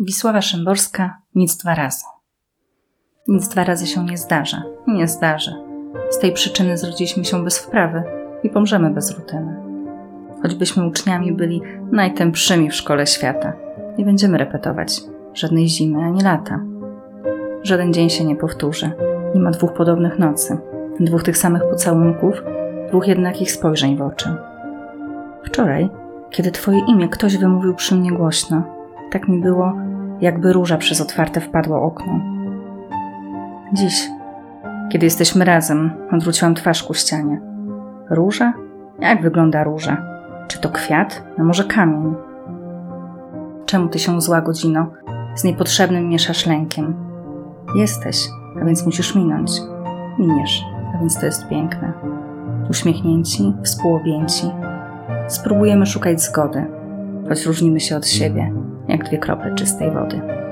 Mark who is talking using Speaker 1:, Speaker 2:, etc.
Speaker 1: Wisława Szymborska nic dwa razy. Nic dwa razy się nie zdarza. Nie zdarzy. Z tej przyczyny zrodziliśmy się bez wprawy i pomrzemy bez rutyny. Choćbyśmy uczniami byli najtępszymi w szkole świata, nie będziemy repetować żadnej zimy ani lata. Żaden dzień się nie powtórzy. Nie ma dwóch podobnych nocy, dwóch tych samych pocałunków, dwóch jednakich spojrzeń w oczy. Wczoraj, kiedy Twoje imię ktoś wymówił przy mnie głośno, tak mi było, jakby róża przez otwarte wpadło okno. Dziś, kiedy jesteśmy razem, odwróciłam twarz ku ścianie. Róża? Jak wygląda róża? Czy to kwiat? A może kamień? Czemu ty się zła godzino? Z niepotrzebnym mieszasz lękiem. Jesteś, a więc musisz minąć. Miniesz, a więc to jest piękne. Uśmiechnięci, współobjęci. Spróbujemy szukać zgody, choć różnimy się od siebie, jak dwie krople czystej wody.